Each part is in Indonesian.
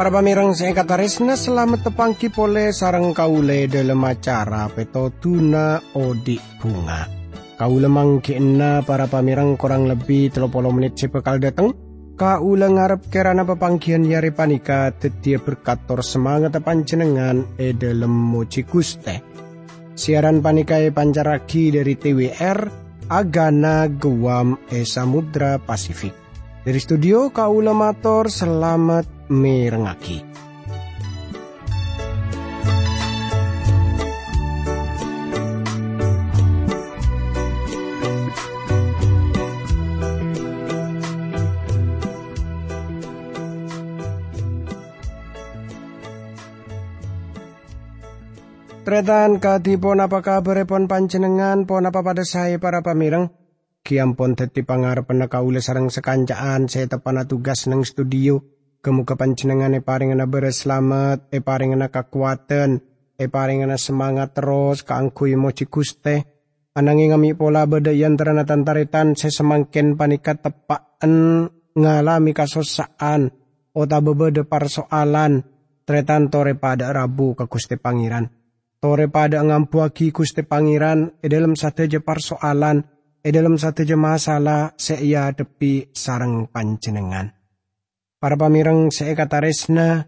Para pamirang saya resna selamat tepangki pole sarang kaule dalam acara peto tuna odik bunga. Kaule mangkina para pamirang kurang lebih 30 menit sepekal datang. Kaule ngarep kerana pepangkian yari panika tetia berkator semangat panjenengan e dalam moci guste. Siaran panikai pancaraki dari TWR Agana Guam e Samudra Pasifik. Dari studio Kaula Mator selamat mirengaki. Tretan kadipun apa kabar pon panjenengan? Pon apa pada saya para pamireng? Kiampun teti pangarep kaula sarang sekancaan saya tepana tugas neng studio Kemuka panjenengane paringana beres selamat, e paringana kekuatan, e paringana semangat terus kaangkui moci kuste. Ananging ngami pola bedayan terana tantaritan sesemangkin panikat tepaan ngalami kasosaan ota bebede persoalan tretan tore pada rabu ke kuste pangeran. Tore pada ngampuaki kuste pangeran e dalam satu je persoalan e dalam satu je masalah seia depi sarang panjenengan. Para pamirang saya kata resna,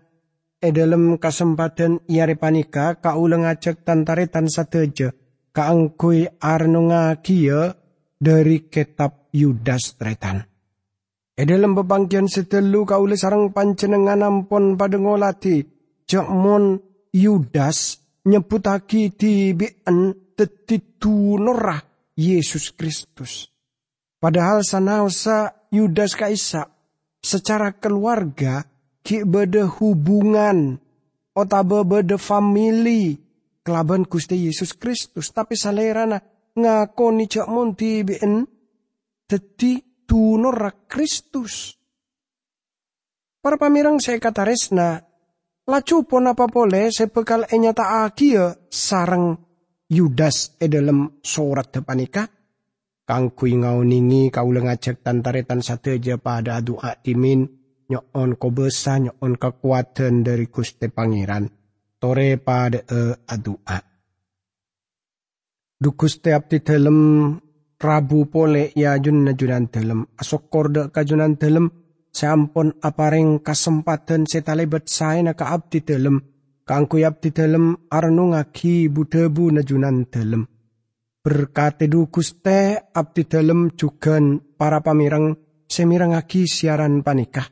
e dalam kesempatan iare panika kaulang ngajak tantaretan sateja kaangkui arnunga kia dari kitab Yudas tretan. E dalam bebangkian setelu kaule sarang pancenengan ampon pada ngolati mon Yudas nyebutaki bian tetitu norah Yesus Kristus. Padahal sanausa Yudas kaisa secara keluarga ki beda hubungan otabe beda family kelaban Gusti Yesus Kristus. Tapi salerana ngakoni cak monti bien. Teti tunor Kristus. Para pamirang saya kata resna lacu pun apa boleh saya bekal enyata akia sarang Yudas e dalam surat depanika kang kui ngau ningi kau ngajak tantaretan sateja pada doa timin nyoon ko besa nyoon kekuatan dari Gusti Pangeran. Tore pada e adua. Dukus tiap di dalam Rabu pole ya jun najunan dalam asok korda kajunan dalam sampun apareng kesempatan setalebet saya na abdi dalam kangku abdi dalam arnu ngaki budebu najunan dalam Berkati du Guste abdi dalam juga para pamirang semirangaki siaran panikah.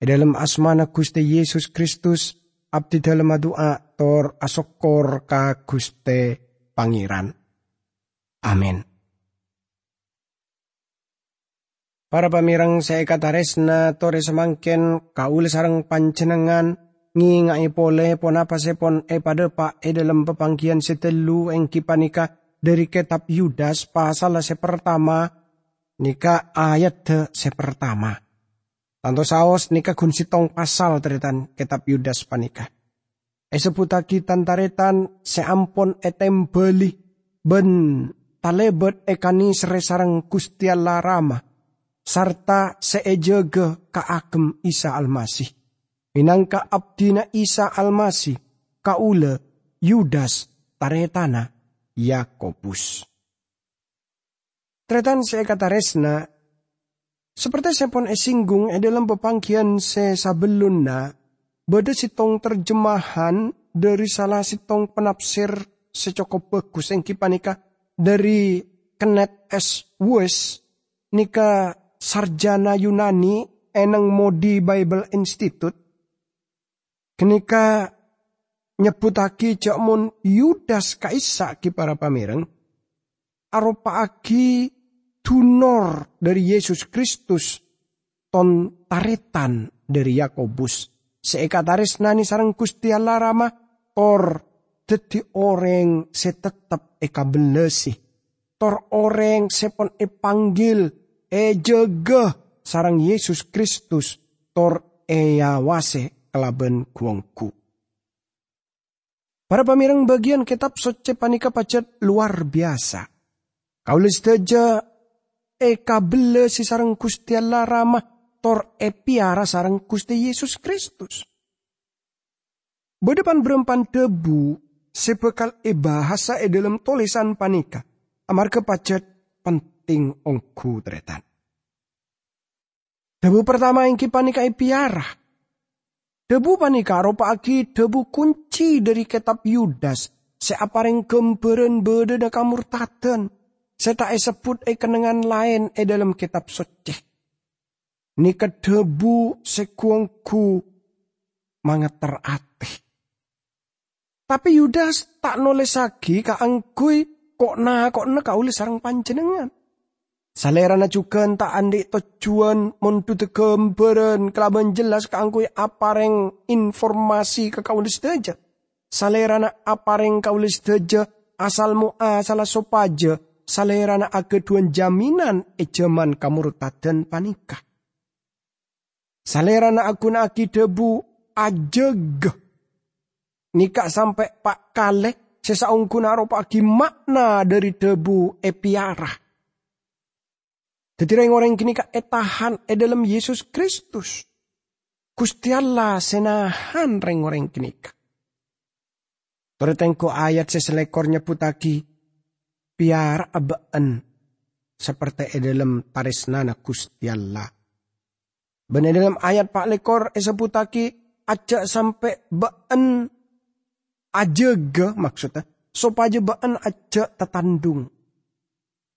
E dalam asmana Guste Yesus Kristus abdi dalam doa tor asokor ka Guste Pangeran. Amin. Para pamirang saya kata resna tore semangken kaul sarang pancenengan ngingai pole pon apa sepon e pada pak e dalam pepangkian setelu engki panikah dari kitab Yudas pasal se pertama nika ayat se pertama. Tanto saos nika sitong pasal teritan kitab Yudas panika. E seputaki tantaretan seampon etem beli ben talebet ekani seresarang rama sarta seejege kaagem Isa Almasih. Minangka abdina Isa Almasih kaule Yudas taretana Yakobus. Tretan saya kata resna, seperti saya pun esinggung e dalam pepangkian saya sabeluna, beda sitong terjemahan dari salah sitong penafsir secokop bagus yang kipanika dari Kenneth S. West, nika sarjana Yunani enang Modi Bible Institute, kenika nyebutaki cak mun Yudas kaisa ki para pamireng aropa aki tunor dari Yesus Kristus ton taretan dari Yakobus seeka taris nani sarang Gusti Allah rama tor dadi orang se tetep eka belesi tor orang sepon e panggil e jaga sarang Yesus Kristus tor e yawase kelaben kuongku. Para pamirang bagian kitab soce panika pacet luar biasa. Kaulis teja e kabele si sarang kusti Allah ramah tor e piara sarang kusti Yesus Kristus. Bedepan berempan debu sebekal e bahasa e dalam tulisan panika. Amar kepacet penting ongku tretan. Debu pertama yang panika e piara. Debu panika aki debu kunci dari kitab Yudas. Seapareng gemberen bede da kamurtaten. Seta e sebut e kenangan lain e dalam kitab suci. Nika debu sekuangku mangeter ati. Tapi Yudas tak nulis lagi ka angkui kok na kok na kauli sarang panjenengan. Salerana juga tak andik tujuan montu tegemberen kelaban jelas ka angkui apareng informasi ke kaulis saja. Salerana apareng kaulis saja asal mua salah sopaja. Salerana ageduan jaminan ejaman kamurtadan panikah. Salerana akun aki debu ajeg Nikah sampai Pak Kale sesaung kunaro pagi makna dari debu epiara. Jadi orang kini etahan e dalam Yesus Kristus. Gusti Allah senahan reng orang kini kak. Tertengko ayat seselekor nyeputaki piara abaan seperti e dalam nana Gusti Allah. Benar dalam ayat pak lekor eseputaki aja sampai baan aja ge maksudnya aja baan aja tetandung.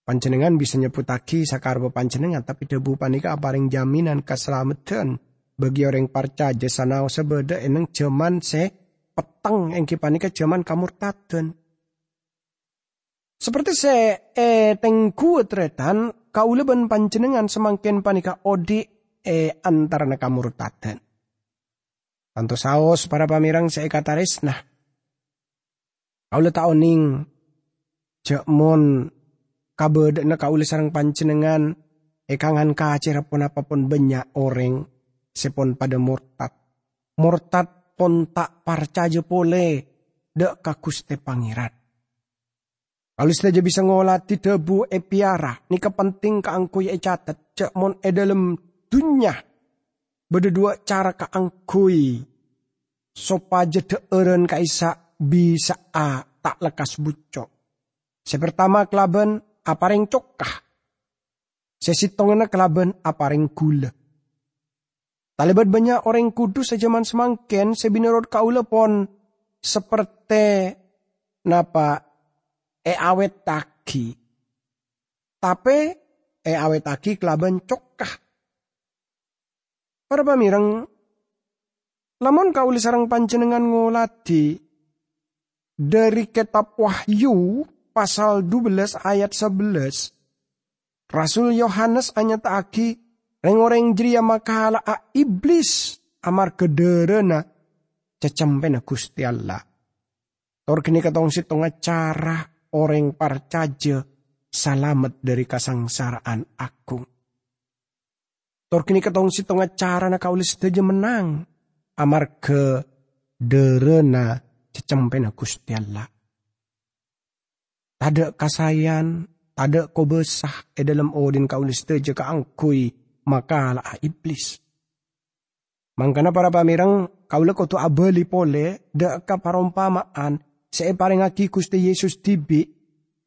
Panjenengan bisa nyebutaki sakarbo panjenengan tapi debu panika paling jaminan keselamatan bagi orang percaya sanau sebeda eneng jaman se petang yang panika jaman kamurtaden. Seperti se e tengku tretan kauleben panjenengan semakin panika odi e antara kamurtaden. Tanto saos para pamirang saya kataris nah Kaula tau ning cek mon kabedekna kaula sarang pancenengan ekangan kacer pun apa pun banyak orang sepon pada murtad. Murtad pon tak parcaje pole dek kakuste pangeran. Kalau saja bisa ngolati debu e piara, ni kepenting keangkui e catat, cek mon e dalam. Beda dua cara keangkui. Sopaje eren kaisa bisa a tak lekas bucok. Sepertama kelaben apareng cokah. Sesitongena kelaben apareng gula. Talibat banyak orang kudus sejaman semangken sebinerot kaula pon seperti napa e awet taki. Tapi e awet taki kelaben cokah. Para pamirang, lamun kauli sarang panjenengan ngoladi dari kitab Wahyu pasal 12 ayat 11. Rasul Yohanes hanya taaki reng-oreng jeria makahala a iblis amar kederena cecempena Gusti Allah. Tor kini katong sitonga cara orang parcaja salamet dari kasangsaraan aku. Tor kini katong sitonga cara na kaulis menang amar ke derena cecempen Gusti Allah. Tada kasayan, tada ko besah e dalam odin kaulis teja ka angkui makala iblis. Mangkana para pamirang kaula ko to abali pole da ka parompamaan sa e paring aki Gusti Yesus tibi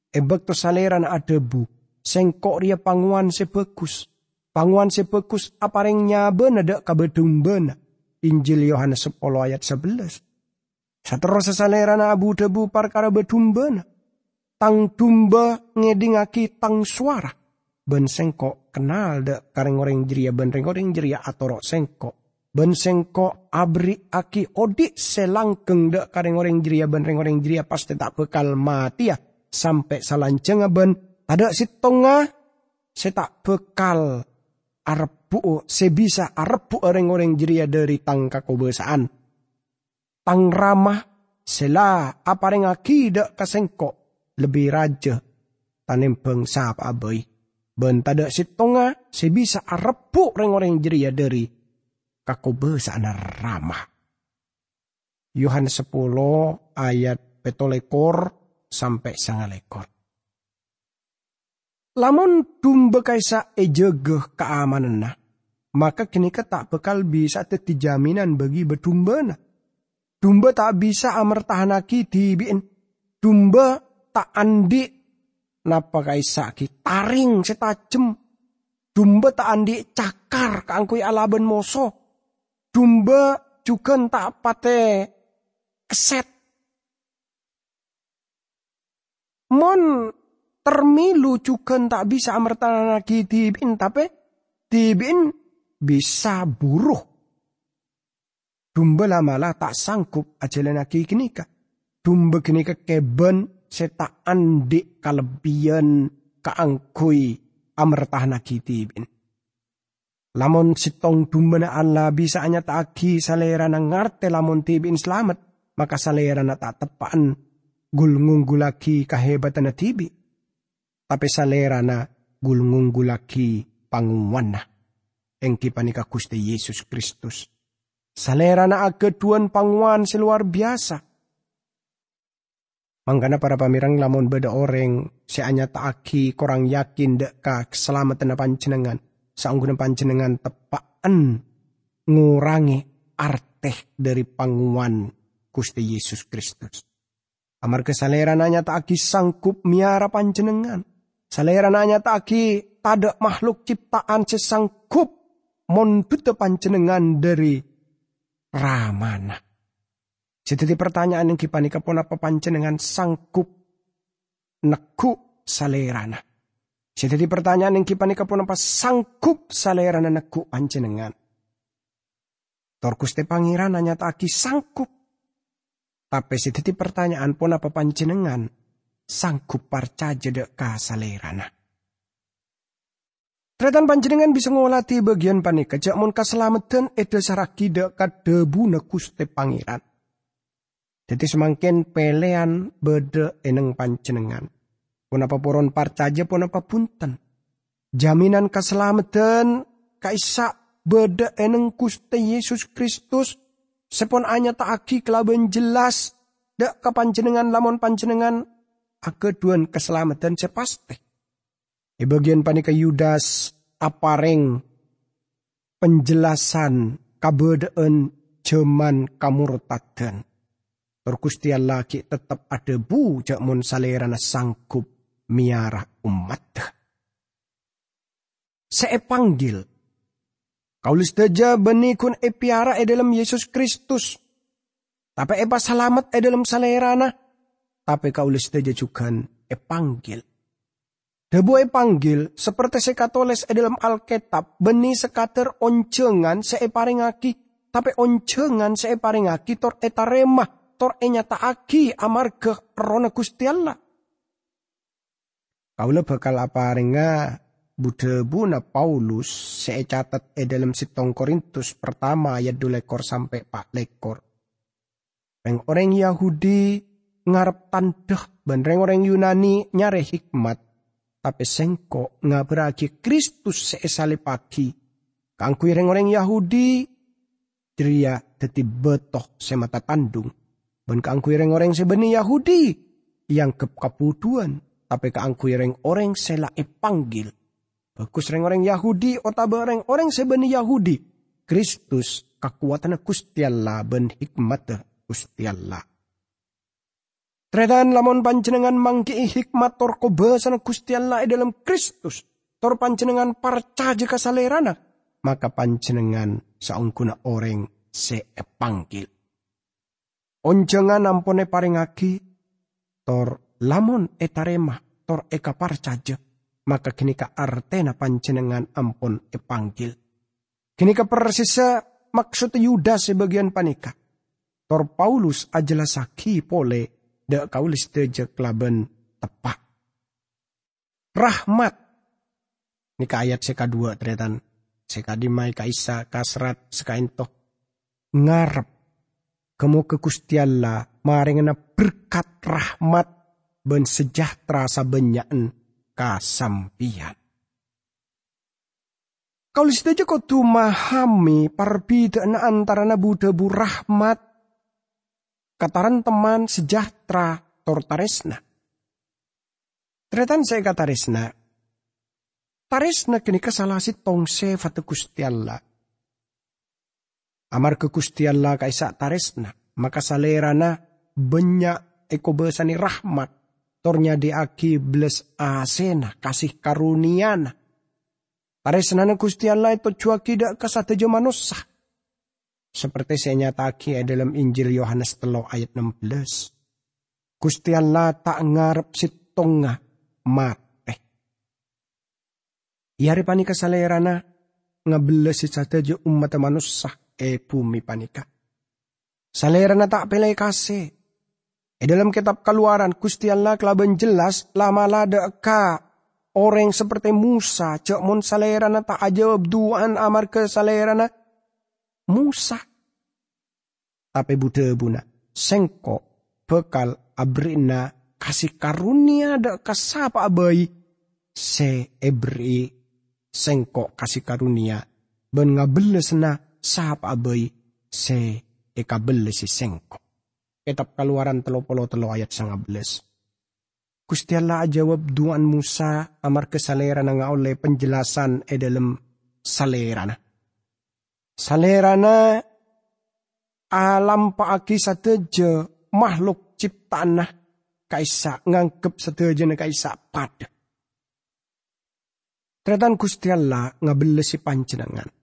e bekto salera na adebu sengkok ria panguan se bagus. Panguan se bagus apareng nyabe na da kabedumbe Injil Yohanes 10 ayat 11. Satero sesalera na abu debu parkara betumba Tang tumba ngedingaki tang suara. Ben sengko kenal de kareng orang jeria ben reng orang jeria atoro sengko. Ben sengko abri aki odik selangkeng de kareng orang jeria ben reng orang jeria pasti tak bekal mati ya. Sampai salanceng ben ada si tonga tak bekal arpu sebisa arpu orang-orang jeria dari tangka kobesaan tang ramah sela apareng akida kasengko lebih raja tanem bangsa apa abai. Ben tada sitonga sebisa arepu reng orang jeria dari kakobe sana ramah. Yohanes 10 ayat petolekor sampai sangalekor. Lamun tumbe kaisa ejegeh keamanan maka kini tak bekal bisa teti jaminan bagi betumbana Dumba tak bisa amertahanaki dibiin. Dumba tak andi napa kaisaki taring setajem. Dumba tak andi cakar kaangkui alaben moso. Dumba juga tak pate keset. Mon termilu juga tak bisa amertahanaki dibiin tapi dibiin bisa buruh Dumba lamala tak sanggup ajalan lagi kenika. Dumba kenika keben seta andi kalebian kaangkui amertah tibin. Lamun sitong dumba na Allah bisa anya taki salera na ngarte lamun tibin selamat, maka salera na tak tepaan gul nguggulaki kahebatan na tibi. Tapi salera na gul nguggulaki panguwan na. Engki panika Yesus Kristus Salera na agkeduan panguan seluar biasa. Manggana para pamirang lamun beda orang seanya taaki korang yakin dek ka keselamatan panjenengan. Saungguna panjenengan tepaan ngurangi arteh dari panguan Gusti Yesus Kristus. Amar kesalera nanya taaki sangkup miara panjenengan. Salera nanya taaki tada makhluk ciptaan sesangkup mondute panjenengan dari ramana. Jadi pertanyaan yang kipani kapon apa dengan sangkup neku salerana. Jadi pertanyaan yang kipani kapon apa sangkup salerana neku panjenengan. Torkuste pangeran hanya taki sangkup. Tapi sedeti pertanyaan pun apa panjenengan sangkup parca jedek ka salerana. Tretan panjenengan bisa ngolati bagian panika jak mon kaselamatan eda saraki de kadebu nekuste pangeran. Jadi semakin pelean bede eneng panjenengan. Punapa poron parcaja punapa punten. Jaminan keselamatan kaisa bede eneng kuste Yesus Kristus. Sepon anya taaki kelaban jelas. Dek kapanjenengan lamun panjenengan. Akeduan keselamatan sepasti. Di bagian panika Yudas apareng penjelasan kabedaan jaman kamurtadan. Terkusti laki tetap ada bu jakmun salerana sangkup miara umat. Saya panggil. Kaulis daja benikun e piara e dalam Yesus Kristus. Tapi e selamat e dalam salerana. Tapi kaulis daja juga e panggil. Debu panggil seperti sekatoles e dalam Alkitab beni sekater oncengan se paringaki tapi oncengan se paringaki tor eta remah tor e nyataaki amarga rona Gusti Allah. Kaula bakal budebu na Paulus se catat e dalam sitong Korintus pertama ayat dua lekor sampai pak lekor. Reng orang Yahudi ngarep tandeh ben reng orang Yunani nyare hikmat tapi sengko ngabragi Kristus seesale pagi. Kangku orang Yahudi, Dria teti betoh semata tandung. Ben kangku orang sebeni Yahudi, yang kep kapuduan. Tapi kangku orang sela panggil. Bagus orang Yahudi, otaba orang orang sebeni Yahudi. Kristus kekuatan kustiala ben hikmat kustiala. Tretan lamun panjenengan mangki hikmat tor kobasan Gusti Allah dalam Kristus. Tor panjenengan parcaja kasalerana. Maka panjenengan saungkuna orang sepanggil. Onjangan ampone paringaki. Tor lamun etaremah tor eka parcaja. Maka kini ka artena panjenengan ampun epanggil. Kini ka persisa maksud Yudas sebagian panika. Tor Paulus ajelasaki pole de kaulis teje kelaben tepak. Rahmat. Ini ke ayat seka dua teretan. Seka dimai kaisa kasrat sekaintoh. Ngarep. Kamu ke kustialla maringana berkat rahmat ben sejahtera sabenyaan kasampian. Kalau saja kau tu memahami perbedaan antara nabu debu rahmat kataran teman sejahtera tortaresna. Tretan saya kata resna. Taresna kini kesalasi fatu Gusti Allah. Amar ke Gusti Allah kaisa taresna. maka salerana banyak eko besani rahmat tornya aki bles asena kasih karuniana. Taresnana Gusti Allah itu cuaki dak kasatejo manusia. Seperti saya nyataki dalam Injil Yohanes telo ayat 16. Gusti Allah tak ngarep sitonga mate. Iari panika salerana ngabeles si umat manusia e bumi panika. Salerana tak pelai kasih. E dalam kitab keluaran Gusti Allah kelaban jelas lama lada ka orang seperti Musa, cek mon salerana tak aja duaan amar ke salerana Musa. Tapi bude buna, sengko bekal abrina kasih karunia ada kasapa abai se ebri sengko kasih karunia ben ngabeles abai se ekabeles si sengko. Kitab keluaran telo polo telo ayat sangabeles. Gusti Allah jawab duan Musa amar ke salerana nga oleh penjelasan e dalam salerana. Salerana alam paaki sateja makhluk ciptaan kaisa ngangkep sateja na kaisa pada. Tretan Gusti Allah ngabelesi pancenengan.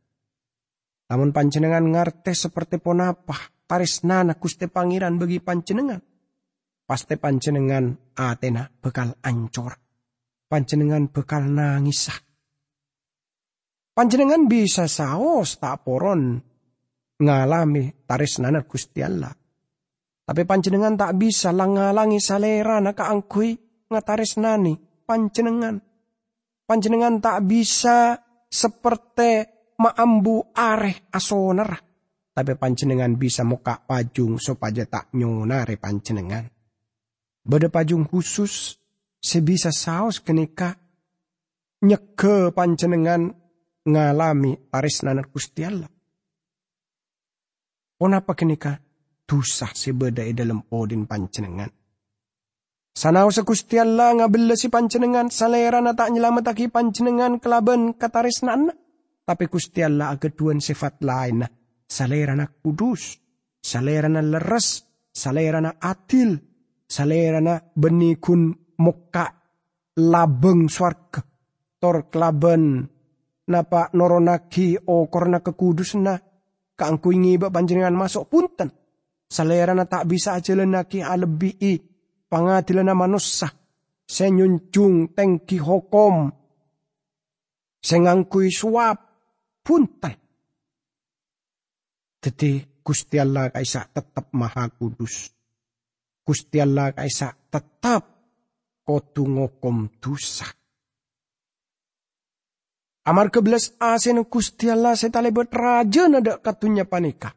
Namun pancenengan ngarte seperti ponapah taris nana Gusti Pangeran bagi pancenengan pasti panjenengan atena bekal ancor. Panjenengan bekal nangisah. Panjenengan bisa saos tak poron ngalami taris nanar Gusti Allah. Tapi panjenengan tak bisa langalangi salera na kaangkui ngataris nani panjenengan. Panjenengan tak bisa seperti maambu areh asoner. Tapi panjenengan bisa muka pajung supaya tak nyonare panjenengan. Bada pajung khusus sebisa saus kenika nyeke panjenengan ngalami taris nanar Allah. Kenapa kenika dusah sebeda dalam podin panjenengan. Sanau sekusti Allah si panjenengan salera na tak nyelamataki panjenengan kelaban kataris nana. Tapi Gusti Allah agaduan sifat lain. Salera na kudus, salera na leres, salera na atil, salerana benikun muka labeng swarga. Tor klaben napa noronaki o korna kekudusna kangku ingi panjenengan masuk punten. Salerana tak bisa aja lenaki alebi pangadilana manusia. Senyunjung tengki hokom. Sengangkui suap punten Jadi Gusti Allah kaisa tetap maha kudus. Gusti Allah kaisa tetap kotu ngokom dosa. Amar kebelas asen Gusti Allah setale bet raja nada katunya panika.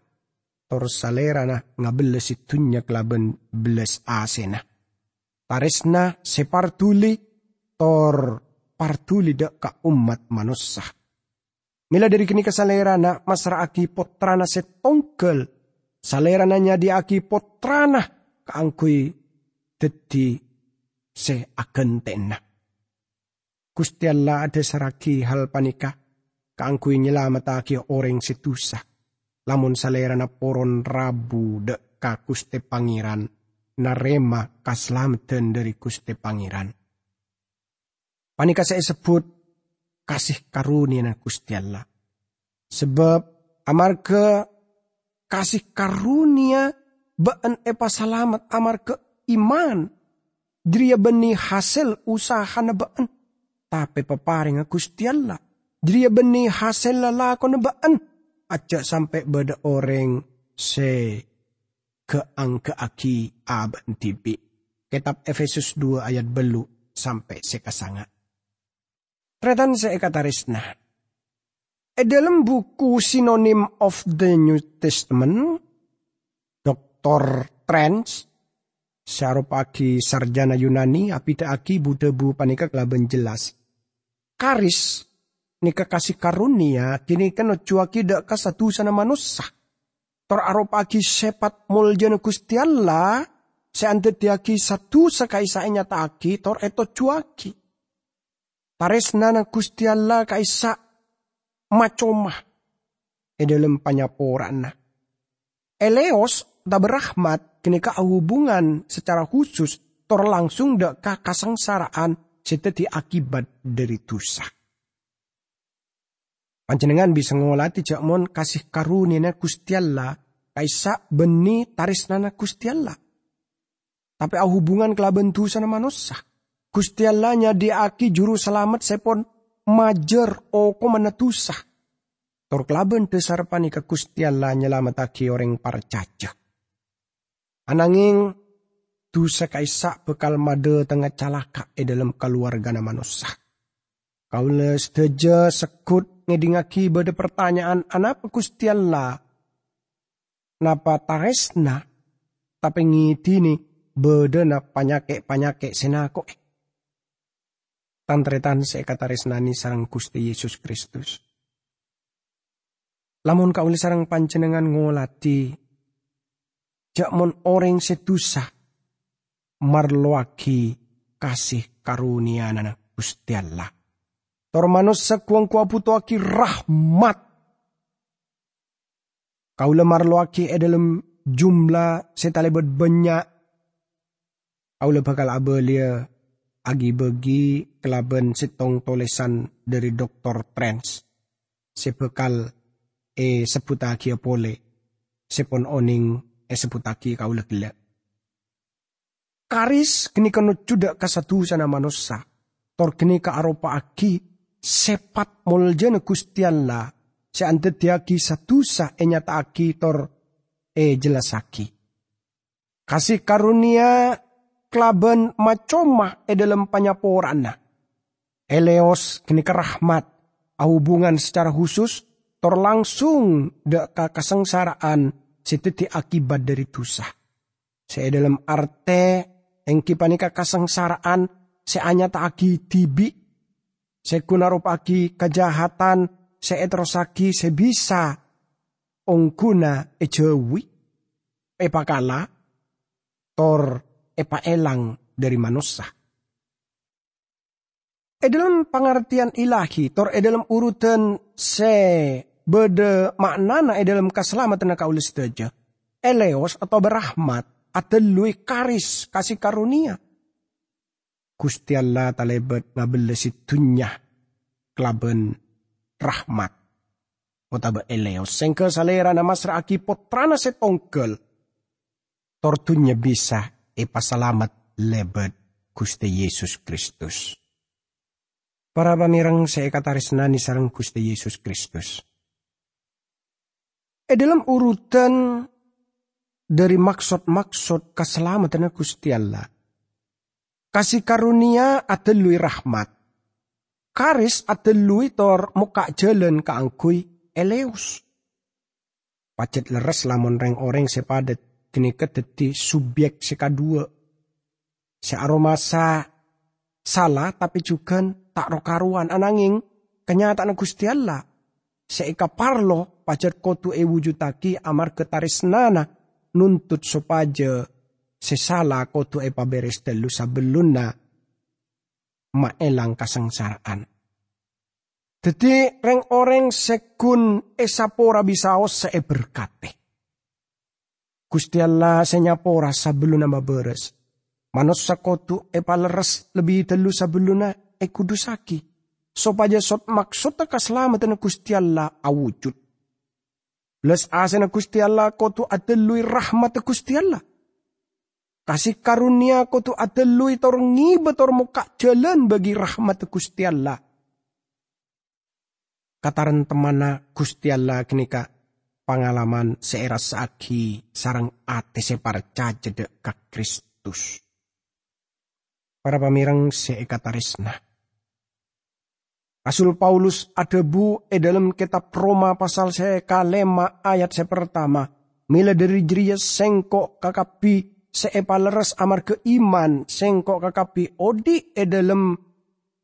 Tor salerana ngabeles itunya kelaben belas asena. Taresna separtuli tor partuli dak ka umat manusia. Mila dari kini salerana masra aki potrana setongkel. Salerana nyadi aki potrana kaangkui dadi se agentena. Gusti Allah ada saraki hal panika kaangkui nyelamataki orang situsa. Lamun salera na poron rabu de ka Gusti Pangeran narema kaslameten dari Gusti Pangeran. Panika saya sebut kasih karunia Gusti Allah. Sebab amarga kasih karunia baan epa salamat ke iman. Dria beni hasil usaha na baan. Tapi paparing Gusti Allah. Dria beni hasil lalako na baan. Aja sampai beda orang se keangke aki aban tibi. Kitab Efesus 2 ayat belu sampai sekasanga. Tretan se ekatarisna. E dalam buku Synonym of the New Testament, Dr. Trends, pagi sarjana Yunani, apida aki budebu panika kelaban jelas. Karis, nika kasih karunia, kini kan cuaki dak kasatu sana manusia. Tor pagi sepat muljana Gusti Allah, seante diaki satu sakai saenya taki, tor eto cuaki. Tares nana Gusti Allah kaisa macomah. E dalam panyaporan. Eleos tak berahmat kini ka hubungan secara khusus tor langsung dek ka kasengsaraan seteti akibat dari dosa. Panjenengan bisa ngolati jak mon kasih karunia Gusti Allah kaisa beni tarisnana Gusti Allah. Tapi hubungan kelaben dosa na manusia. Gusti Allah nyadiaki juru selamat sepon majer oko menetusah. Tor kelaben desar panika Gusti Allah nyelamataki orang parcaca. Ananging dosa kaisa bekal made tengah calaka e dalam keluarga na manusia. Kaula sedaja sekut ngedingaki bade pertanyaan anapa Gusti Allah. Napa taresna tapi ngitini bade na panyake-panyake senako eh tantretan sekataresnani sarang Gusti Yesus Kristus. Lamun kauli sarang panjenengan ngolati jakmon orang setusa marloaki kasih karunia nana Gusti Allah. Tor manusia kuang aki rahmat. Kaula marloaki e dalam jumlah setalebet banyak. Kaula bakal abelia agi bagi kelaben sitong tulisan dari Dr. Trans. Sebekal e seputaki pole. Sepon oning e seputaki kau lekile. Karis kini kanu cuda kasatu sana manusia. Tor kini ka aropa aki sepat moljene kustialla. Se tiaki satu sa enyata aki tor e jelasaki. Kasih karunia klaben macoma e dalam panyaporana. Eleos kini kerahmat, hubungan secara khusus tor langsung dek kasengsaraan setiti akibat dari dosa. Saya dalam arte yang kipanika kasengsaraan seanya tak aki tibi. Saya kunarup aki kejahatan, saya terosaki sebisa ongkuna ejewi. Epakala tor epa elang dari manusia. E dalam pengertian ilahi, tor e dalam urutan se bede maknana e dalam keselamatan kaulis saja. Eleos atau berahmat atau karis kasih karunia. Gusti Allah talebet ngabele situnya kelaben rahmat. Otaba eleos sengke salera nama seraki potrana setongkel. Tortunya bisa ipasalamat lebet Gusti Yesus Kristus. Para pamirang saya katarisnani sarang Gusti Yesus Kristus. E dalam urutan dari maksud-maksud keselamatan Gusti Allah. Kasih karunia atelui rahmat. Karis atelui tor muka jalan keangkui eleus. Pacet leres lamun reng orang sepadet kini kedeti subjek sekadua. Si aromasa salah tapi juga tak rokaruan ananging kenyataan Gusti Allah. Seika parlo pacar kotu e wujudaki amar ketaris nana nuntut sopaja sesala kotu e paberes telu sabeluna maelang kasengsaraan. Jadi reng orang sekun esapora bisaos se berkate. Gusti Allah senyapora sabeluna maberes. Manos sakotu e paleres lebih telu sabeluna e kudusaki. Sopaja sot maksud keselamatan Gusti Allah awujud. Les asena Gusti Allah kotu atelui rahmat Gusti Allah. Kasih karunia kotu atelui tor ngibet tor muka jalan bagi rahmat Gusti Allah. Kataran temana Gusti Allah kenika pengalaman seera saki sarang ate separca jede ka Kristus. Para pamirang seekatarisna. Rasul Paulus ada bu e dalam kitab Roma pasal seka lema ayat se pertama. Mila dari jeria sengkok kakapi seepaleres amar ke iman sengkok kakapi odi e dalam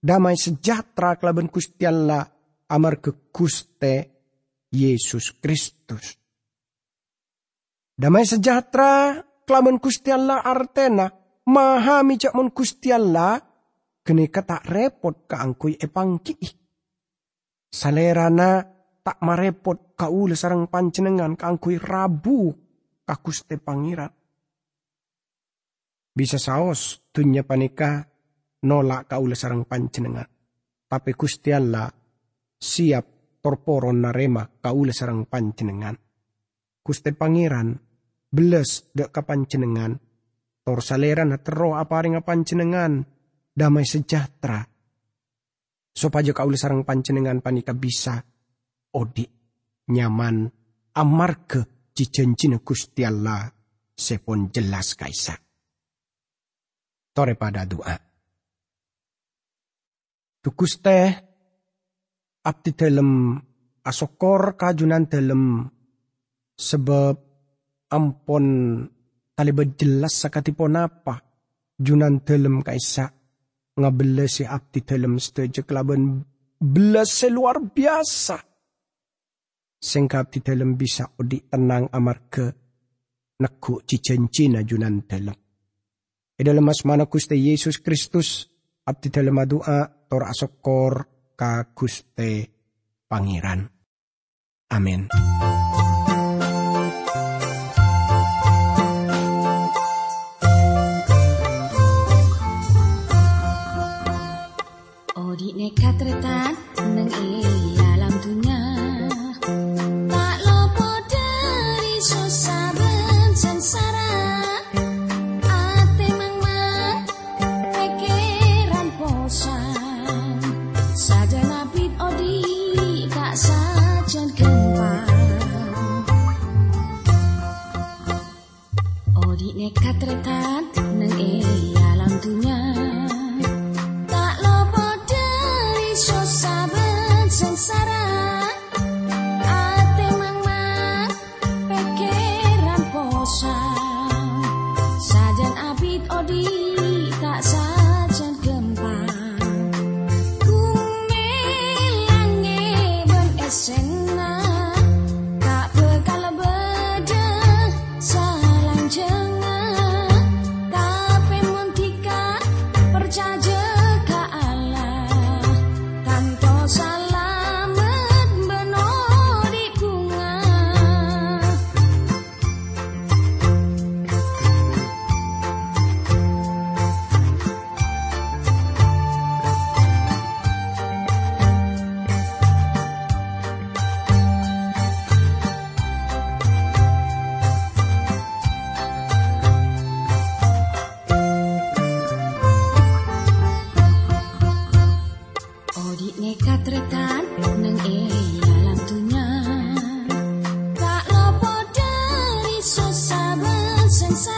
damai sejahtera kelaban kustiala amar ke kuste Yesus Kristus. Damai sejahtera kelaman Gusti Allah artena mahami cak mon Gusti Allah kene tak repot ka angkui epangki. Salerana tak marepot kaula sarang pancenengan ka angkui rabu kakuste pangeran. Bisa saos dunya panika nolak kaula sarang panjenengan. Tapi Gusti Allah siap torporon narema kaula sarang panjenengan. Gusti pangeran beles dek kapanjenengan. Tor saleran tero aparing panjenengan damai sejahtera. Supaya kaula sarang panjenengan panika bisa odi nyaman amarga jijanjina Gusti Allah sepon jelas kaisa. Tore pada doa. Tukus teh abdi dalam asokor kajunan dalam sebab ampon taliba jelas sakatipon apa junan dalam kaisa ngabelesi abdi dalam setuju kelaban belas luar biasa singkap di dalam bisa odi tenang amarga neku cicencina junan dalam. E dalam mana Guste Yesus Kristus abdi dalam doa tor asokor ka Guste Pangeran. Amin. Odi nekat retan neng alam inside.